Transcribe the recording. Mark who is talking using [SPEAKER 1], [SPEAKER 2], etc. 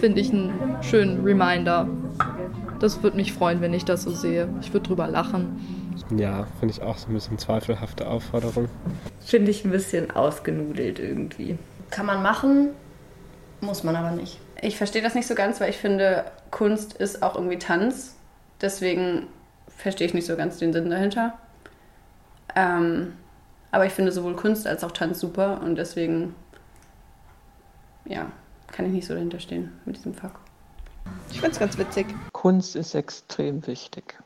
[SPEAKER 1] finde ich einen schönen Reminder. Das würde mich freuen, wenn ich das so sehe. Ich würde drüber lachen.
[SPEAKER 2] Ja, finde ich auch so ein bisschen zweifelhafte Aufforderung.
[SPEAKER 3] Finde ich ein bisschen ausgenudelt irgendwie.
[SPEAKER 4] Kann man machen, muss man aber nicht.
[SPEAKER 5] Ich verstehe das nicht so ganz, weil ich finde, Kunst ist auch irgendwie Tanz. Deswegen verstehe ich nicht so ganz den Sinn dahinter. Ähm, aber ich finde sowohl Kunst als auch Tanz super und deswegen, ja, kann ich nicht so dahinter stehen mit diesem Fuck.
[SPEAKER 6] Ich finde es ganz witzig.
[SPEAKER 7] Kunst ist extrem wichtig.